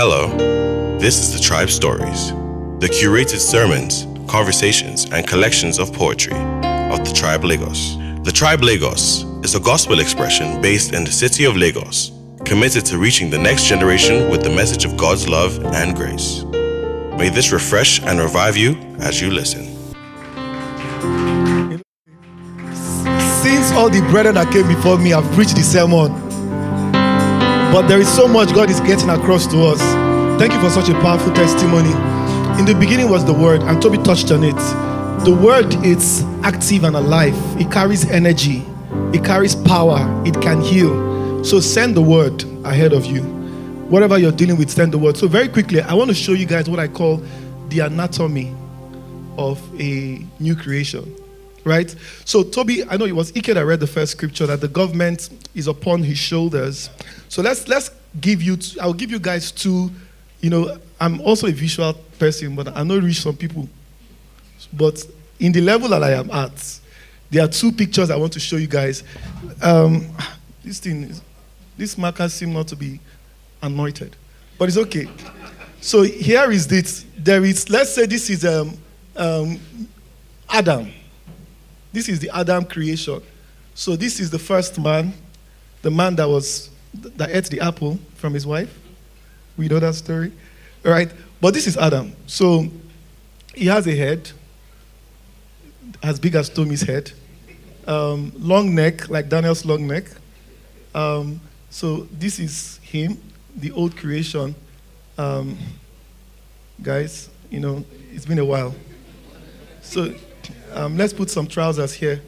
Hello, this is the Tribe Stories, the curated sermons, conversations, and collections of poetry of the Tribe Lagos. The Tribe Lagos is a gospel expression based in the city of Lagos, committed to reaching the next generation with the message of God's love and grace. May this refresh and revive you as you listen. Since all the brethren that came before me have preached the sermon, but there is so much God is getting across to us. Thank you for such a powerful testimony. In the beginning was the word, and Toby touched on it. The word is active and alive, it carries energy, it carries power, it can heal. So send the word ahead of you. Whatever you're dealing with, send the word. So, very quickly, I want to show you guys what I call the anatomy of a new creation right? So, Toby, I know it was Ike that read the first scripture that the government is upon his shoulders. So let's let's give you. I'll give you guys two. You know, I'm also a visual person, but I know reach some people. But in the level that I am at, there are two pictures I want to show you guys. Um, this thing, is, this marker seem not to be anointed, but it's okay. So here is it. There is. Let's say this is um, um, Adam this is the Adam creation. So this is the first man, the man that was that ate the apple from his wife. We know that story, All right? But this is Adam. So he has a head as big as Tommy's head, um, long neck like Daniel's long neck. Um, so this is him, the old creation. Um, guys, you know, it's been a while. So um, let's put some trousers here.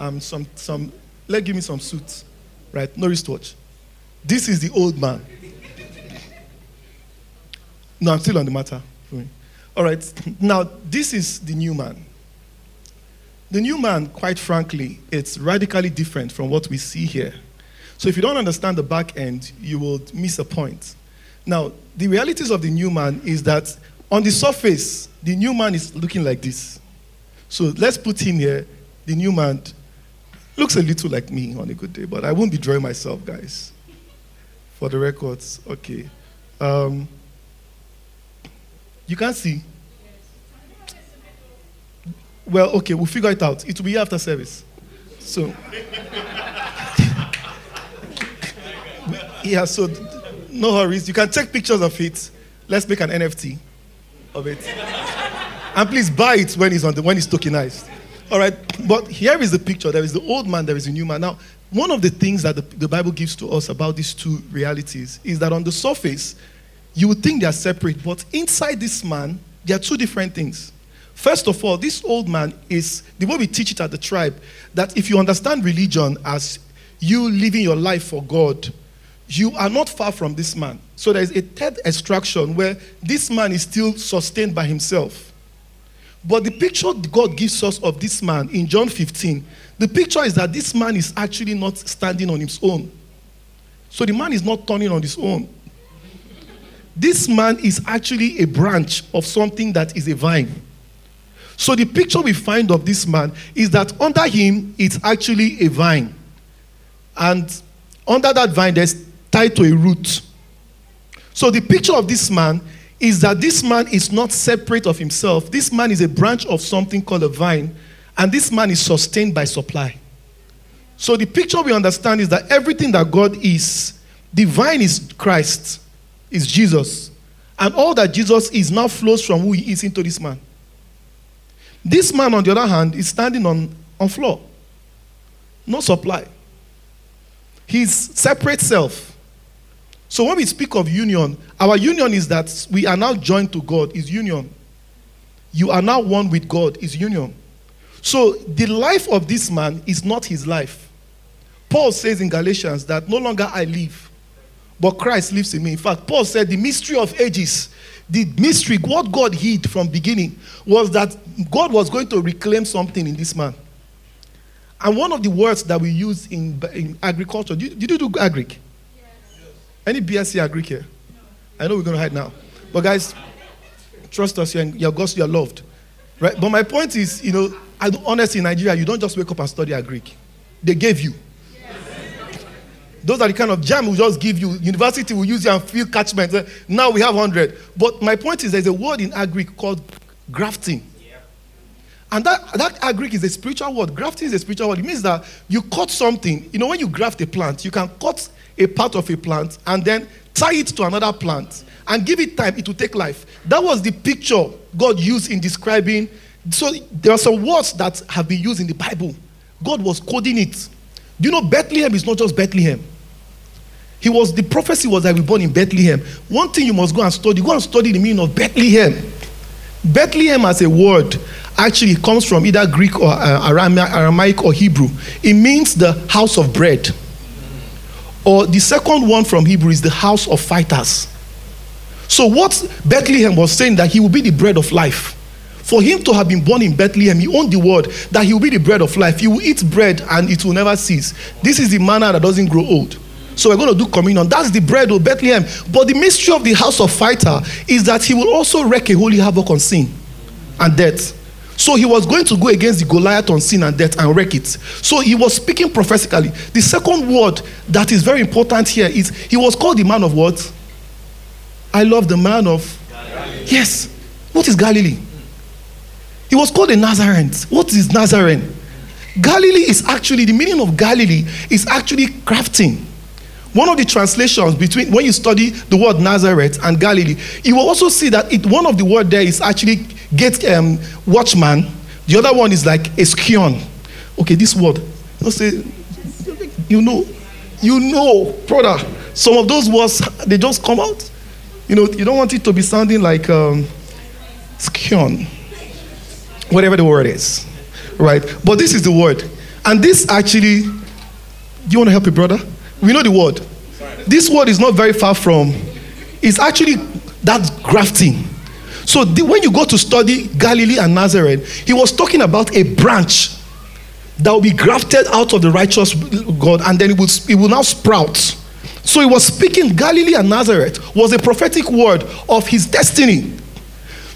Um, some, some, let give me some suits, right? No wristwatch. This is the old man. No, I'm still on the matter. All right. Now, this is the new man. The new man, quite frankly, it's radically different from what we see here. So if you don't understand the back end, you will miss a point. Now, the realities of the new man is that on the surface, the new man is looking like this. So let's put in here. The new man looks a little like me on a good day, but I won't be drawing myself, guys. For the records, okay. Um, you can't see. Well, okay, we'll figure it out. It will be after service. So, yeah, so no hurries. You can take pictures of it. Let's make an NFT of it. And please buy it when it's on the when it's tokenized. All right. But here is the picture. There is the old man, there is the new man. Now, one of the things that the, the Bible gives to us about these two realities is that on the surface, you would think they are separate, but inside this man, there are two different things. First of all, this old man is the way we teach it at the tribe that if you understand religion as you living your life for God, you are not far from this man. So there is a third extraction where this man is still sustained by himself. But the picture God gives us of this man in John 15, the picture is that this man is actually not standing on his own. So the man is not turning on his own. This man is actually a branch of something that is a vine. So the picture we find of this man is that under him it's actually a vine. And under that vine there's tied to a root. So the picture of this man is that this man is not separate of himself. This man is a branch of something called a vine, and this man is sustained by supply. So the picture we understand is that everything that God is, the vine is Christ, is Jesus. And all that Jesus is now flows from who he is into this man. This man, on the other hand, is standing on, on floor. No supply. He's separate self. So when we speak of union, our union is that we are now joined to God, is union. You are now one with God, is union. So the life of this man is not his life. Paul says in Galatians that no longer I live, but Christ lives in me. In fact, Paul said the mystery of ages, the mystery, what God hid from beginning, was that God was going to reclaim something in this man. And one of the words that we use in, in agriculture, did, you do agric? Any BSc agri here? I know we're going to hide now. But guys, trust us, you're, you're God's, you're loved. Right? But my point is, you know, I, honestly, in Nigeria, you don't just wake up and study a Greek. They gave you. Those are the kind of jam will just give you. University will use you and fill catchment. Uh, Now we have 100. But my point is there's a word in Greek called grafting. And that, that Greek is a spiritual word. Grafting is a spiritual word. It means that you cut something. You know, when you graft a plant, you can cut a part of a plant and then tie it to another plant and give it time, it will take life. That was the picture God used in describing. So there are some words that have been used in the Bible. God was coding it. Do you know Bethlehem is not just Bethlehem? He was the prophecy was that we born in Bethlehem. One thing you must go and study, go and study the meaning of Bethlehem. Bethlehem as a word actually comes from either Greek or uh, Aramaic or Hebrew. It means the house of bread. Or the second one from Hebrew is the house of fighters. So what Bethlehem was saying that he will be the bread of life. For him to have been born in Bethlehem, he owned the word that he will be the bread of life. He will eat bread and it will never cease. This is the manna that doesn't grow old. So we're going to do communion. That's the bread of Bethlehem. But the mystery of the house of fighter is that he will also wreak a holy havoc on sin and death. So he was going to go against the Goliath on sin and death and wreck it. So he was speaking prophetically. The second word that is very important here is he was called the man of what? I love the man of. Yes. What is Galilee? He was called a Nazarene. What is Nazarene? Galilee is actually, the meaning of Galilee is actually grafting. One of the translations between when you study the word Nazareth and Galilee, you will also see that it, one of the word there is actually gate um, watchman. The other one is like a scion. Okay, this word. Don't say, you know, you know, brother. Some of those words they just come out. You know, you don't want it to be sounding like um, scion, whatever the word is, right? But this is the word, and this actually. Do you want to help your brother? We know the word. This word is not very far from. It's actually that grafting. So the, when you go to study Galilee and Nazareth, he was talking about a branch that will be grafted out of the righteous God, and then it will, it will now sprout. So he was speaking Galilee and Nazareth was a prophetic word of his destiny.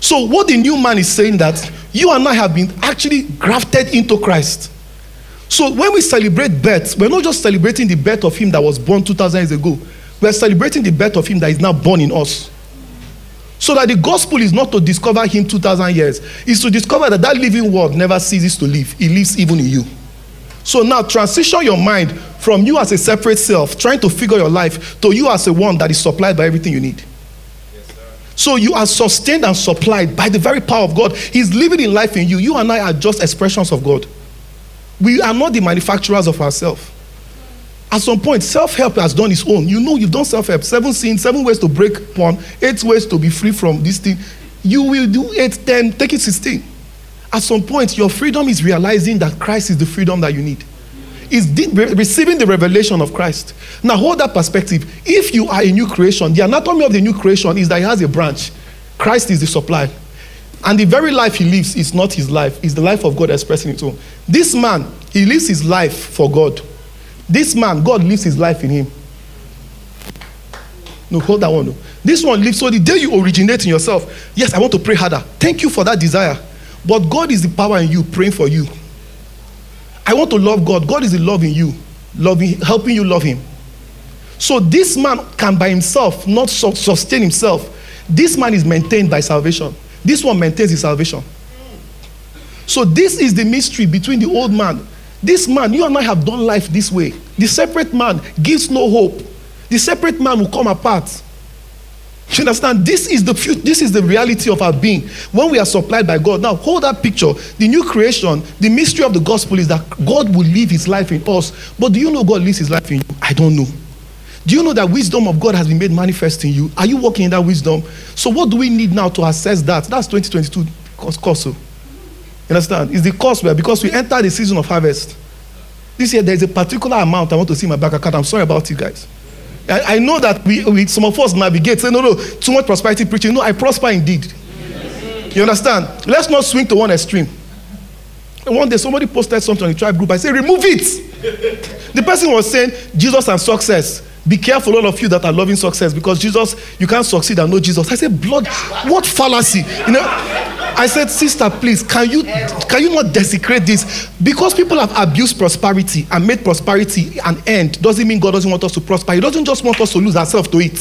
So what the new man is saying that you and I have been actually grafted into Christ. So when we celebrate birth, we're not just celebrating the birth of him that was born 2000 years ago. We're celebrating the birth of him that is now born in us. So that the gospel is not to discover him 2000 years, it's to discover that that living word never ceases to live. It lives even in you. So now transition your mind from you as a separate self, trying to figure your life, to you as a one that is supplied by everything you need. So you are sustained and supplied by the very power of God. He's living in life in you. You and I are just expressions of God. We are not the manufacturers of ourselves. At some point, self help has done its own. You know, you've done self help. Seven sins, seven ways to break porn, eight ways to be free from this thing. You will do eight, ten, take it 16. At some point, your freedom is realizing that Christ is the freedom that you need. Is re- receiving the revelation of Christ. Now, hold that perspective. If you are a new creation, the anatomy of the new creation is that he has a branch. Christ is the supply. And the very life he lives is not his life, it's the life of God expressing its own. This man, he lives his life for God. This man, God lives his life in him. No, hold that one. No. This one lives. So the day you originate in yourself, yes, I want to pray harder. Thank you for that desire. But God is the power in you, praying for you. I want to love God. God is the love in you, loving, helping you love Him. So this man can by himself not su- sustain himself. This man is maintained by salvation. This one maintains his salvation. So this is the mystery between the old man. This man, you and I have done life this way. The separate man gives no hope. The separate man will come apart. You understand? This is the this is the reality of our being when we are supplied by God. Now, hold that picture. The new creation, the mystery of the gospel is that God will live his life in us. But do you know God lives his life in you? I don't know. Do you know that wisdom of God has been made manifest in you? Are you walking in that wisdom? So, what do we need now to assess that? That's 2022 course. Oh. You understand? It's the course where because we enter the season of harvest. This year there's a particular amount I want to see in my bank account. I'm sorry about you guys. I, I know that we, we some of us navigate say no no too much prosperity preaching. No, I prosper indeed. You understand? Let's not swing to one extreme. One day somebody posted something on the tribe group. I said, remove it. the person was saying Jesus and success. Be careful, all of you that are loving success, because Jesus, you can't succeed and know Jesus. I said, blood, what fallacy? You know, I said, sister, please, can you can you not desecrate this? Because people have abused prosperity and made prosperity an end doesn't mean God doesn't want us to prosper. He doesn't just want us to lose ourselves to it.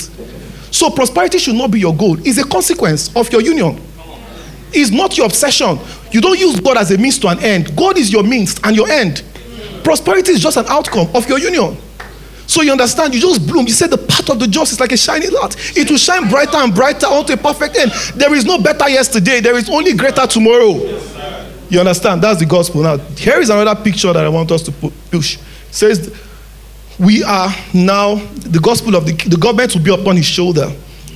So prosperity should not be your goal. It's a consequence of your union. It's not your obsession. You don't use God as a means to an end. God is your means and your end. Prosperity is just an outcome of your union. So you understand, you just bloom. You said the path of the just is like a shining light. It will shine brighter and brighter unto a perfect end. There is no better yesterday, there is only greater tomorrow. You understand? That's the gospel. Now, here is another picture that I want us to push. It says, We are now, the gospel of the, the government will be upon his shoulder.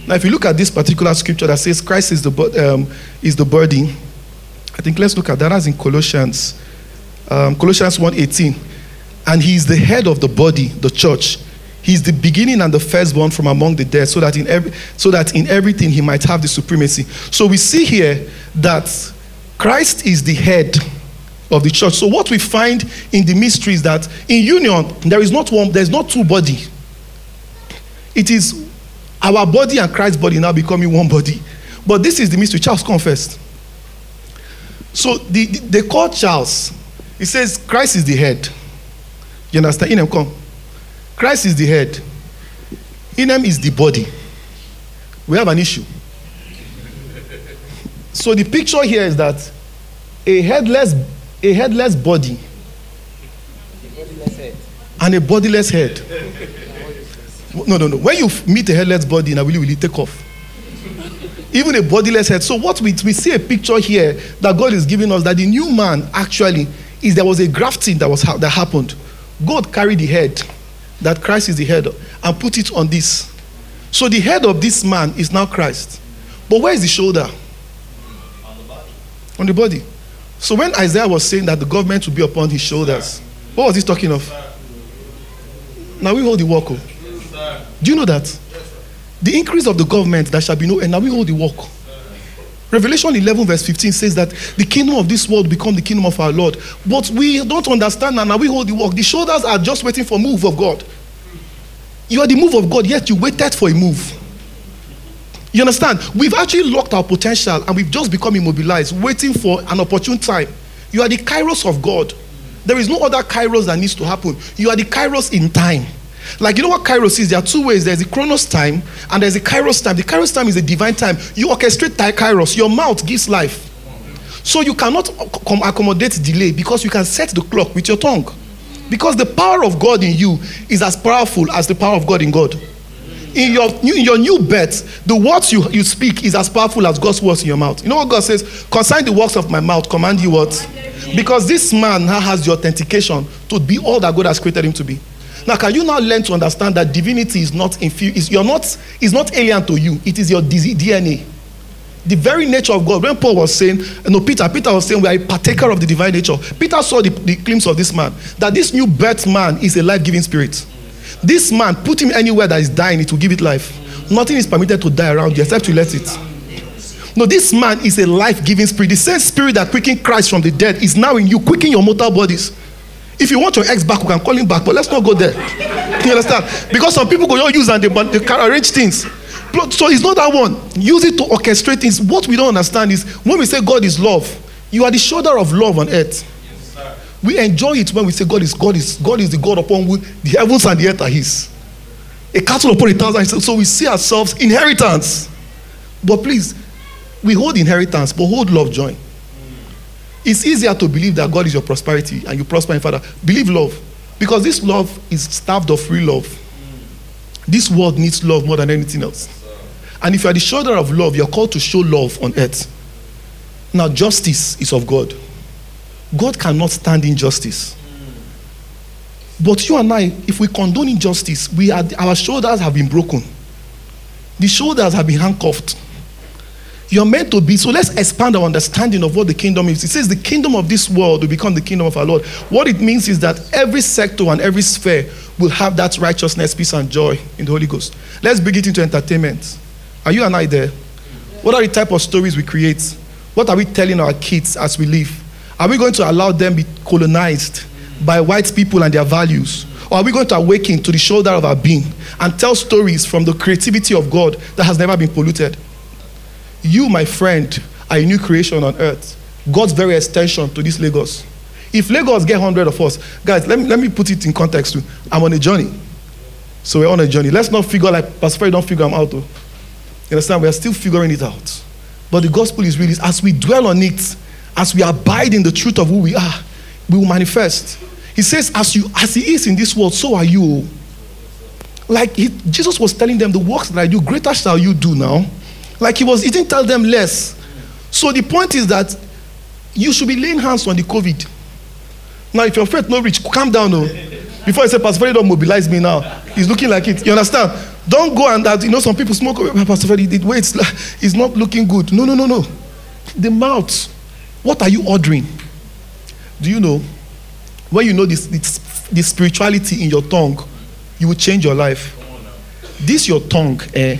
Now, if you look at this particular scripture that says Christ is the, um, is the burden, I think let's look at that. That's in Colossians, um, Colossians 1.18 and he is the head of the body, the church. He's the beginning and the firstborn from among the dead, so that in every so that in everything he might have the supremacy. So we see here that Christ is the head of the church. So what we find in the mystery is that in union there is not one, there's not two body. It is our body and Christ's body now becoming one body. But this is the mystery. Charles confessed. So the, the, they call Charles. He says Christ is the head. You understand? Inem, come. Christ is the head. Inem is the body. We have an issue. So the picture here is that a headless, a headless body and a bodiless head. No, no, no. When you meet a headless body, now will you, will you take off? Even a bodiless head. So what we, we see a picture here that God is giving us that the new man actually is there was a grafting that was that happened. God carried the head that Christ is the head and put it on this. So the head of this man is now Christ. But where is the shoulder? On the body. On the body. So when Isaiah was saying that the government would be upon his shoulders, what was he talking of? Now we hold the work. Oh. Do you know that? The increase of the government, there shall be no end. Now we hold the work. Revelation 11, verse 15 says that the kingdom of this world become the kingdom of our Lord. But we don't understand and we hold the work. The shoulders are just waiting for move of God. You are the move of God, yet you waited for a move. You understand? We've actually locked our potential and we've just become immobilized, waiting for an opportune time. You are the kairos of God. There is no other kairos that needs to happen. You are the kairos in time. Like, you know what Kairos is? There are two ways there's the Chronos time and there's the Kairos time. The Kairos time is a divine time. You orchestrate Kairos, your mouth gives life. So you cannot accommodate delay because you can set the clock with your tongue. Because the power of God in you is as powerful as the power of God in God. In your, in your new birth, the words you, you speak is as powerful as God's words in your mouth. You know what God says? Consign the works of my mouth, command you what? Because this man has the authentication to be all that God has created him to be. Now, can you now learn to understand that divinity is not infused, you're not, is not alien to you, it is your DNA. The very nature of God. When Paul was saying, no, Peter, Peter was saying, we are a partaker of the divine nature. Peter saw the, the glimpse of this man, that this new birth man is a life giving spirit. This man, put him anywhere that is dying, it will give it life. Nothing is permitted to die around you except you let it. No, this man is a life giving spirit. The same spirit that quickened Christ from the dead is now in you, quickening your mortal bodies. If you want your ex back, we can call him back, but let's not go there. You understand? Because some people go, use and they, they can arrange things. So it's not that one. Use it to orchestrate things. What we don't understand is when we say God is love, you are the shoulder of love on earth. Yes, we enjoy it when we say God is God is God is the God upon whom the heavens and the earth are His. A cattle upon a thousand. So we see ourselves inheritance. But please, we hold inheritance, but hold love, joy. It's easier to believe that God is your prosperity and you prosper in Father. Believe love. Because this love is starved of real love. This world needs love more than anything else. And if you are the shoulder of love, you're called to show love on earth. Now, justice is of God. God cannot stand injustice. But you and I, if we condone injustice, we are, our shoulders have been broken. The shoulders have been handcuffed. You're meant to be. So let's expand our understanding of what the kingdom is. It says the kingdom of this world will become the kingdom of our Lord. What it means is that every sector and every sphere will have that righteousness, peace, and joy in the Holy Ghost. Let's bring it into entertainment. Are you and I there? What are the type of stories we create? What are we telling our kids as we live? Are we going to allow them be colonized by white people and their values? Or are we going to awaken to the shoulder of our being and tell stories from the creativity of God that has never been polluted? You, my friend, are a new creation on earth. God's very extension to this Lagos. If Lagos get 100 of us, guys, let me, let me put it in context too. I'm on a journey. So we're on a journey. Let's not figure like Pastor Ferry don't figure them out. Though. You understand? We are still figuring it out. But the gospel is really, as we dwell on it, as we abide in the truth of who we are, we will manifest. He says, as you as he is in this world, so are you. Like he, Jesus was telling them, the works that I do, greater shall you do now. Like he was, he didn't tell them less. So the point is that you should be laying hands on the COVID. Now, if your faith not reach, calm down, no. Before I say, Pastor Freddy, don't mobilize me now. He's looking like it. You understand? Don't go and that. You know, some people smoke. Pastor Freddy, the way it's, it's not looking good. No, no, no, no. The mouth. What are you ordering? Do you know? When you know this, this, this spirituality in your tongue, you will change your life. This your tongue eh,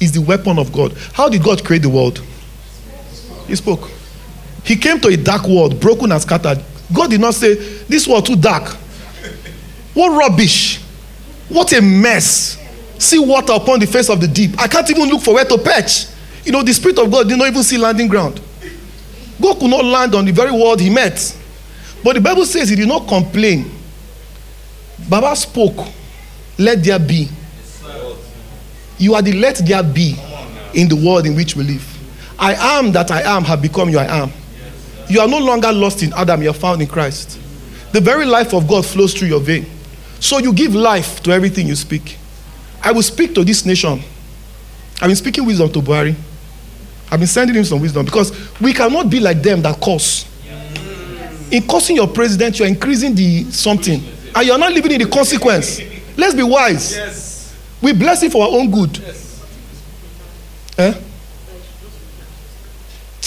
is the weapon of God. How did God create the world? He spoke. He came to a dark world, broken and scattered. God did not say, This world too dark. What rubbish. What a mess. See water upon the face of the deep. I can't even look for where to perch. You know, the Spirit of God did not even see landing ground. God could not land on the very world he met. But the Bible says he did not complain. Baba spoke, let there be. You are the let there be in the world in which we live. I am that I am have become you I am. You are no longer lost in Adam, you are found in Christ. The very life of God flows through your vein. So you give life to everything you speak. I will speak to this nation. I've been speaking wisdom to Buhari. I've been sending him some wisdom because we cannot be like them that curse. In cursing your president, you're increasing the something, and you're not living in the consequence. Let's be wise. Yes. We bless it for our own good. Yes. Eh?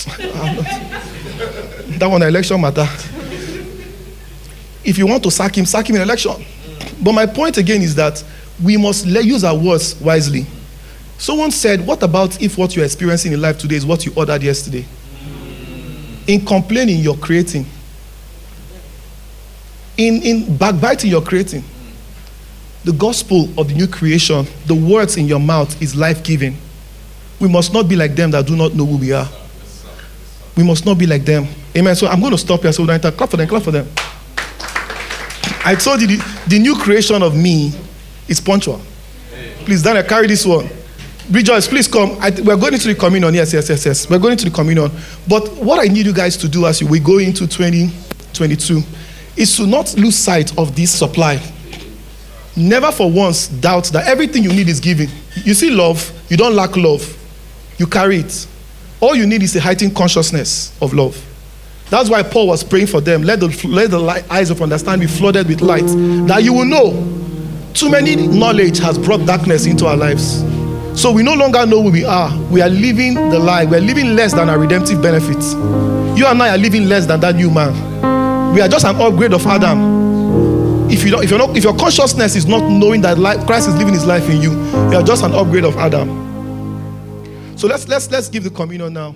that one election matter. If you want to sack him, sack him in election. But my point again is that we must use our words wisely. Someone said, What about if what you're experiencing in life today is what you ordered yesterday? In complaining, you're creating. In, in backbiting, you're creating. The gospel of the new creation, the words in your mouth is life giving. We must not be like them that do not know who we are. We must not be like them. Amen. So I'm going to stop here. So I clap for them, clap for them. I told you the, the new creation of me is punctual. Please, Daniel, carry this one. Rejoice, please come. I, we're going into the communion. Yes, yes, yes, yes. We're going into the communion. But what I need you guys to do as we go into 2022 is to not lose sight of this supply. Never for once doubt that everything you need is given. You see love, you don't lack love. You carry it. All you need is a heightened consciousness of love. That's why Paul was praying for them. Let the, let the light, eyes of understanding be flooded with light, that you will know. Too many knowledge has brought darkness into our lives. So we no longer know who we are. We are living the lie. We are living less than our redemptive benefits. You and I are living less than that new man. We are just an upgrade of Adam. If, you don't, if, you're not, if your consciousness is not knowing that life, Christ is living his life in you, you are just an upgrade of Adam. So let's, let's, let's give the communion now.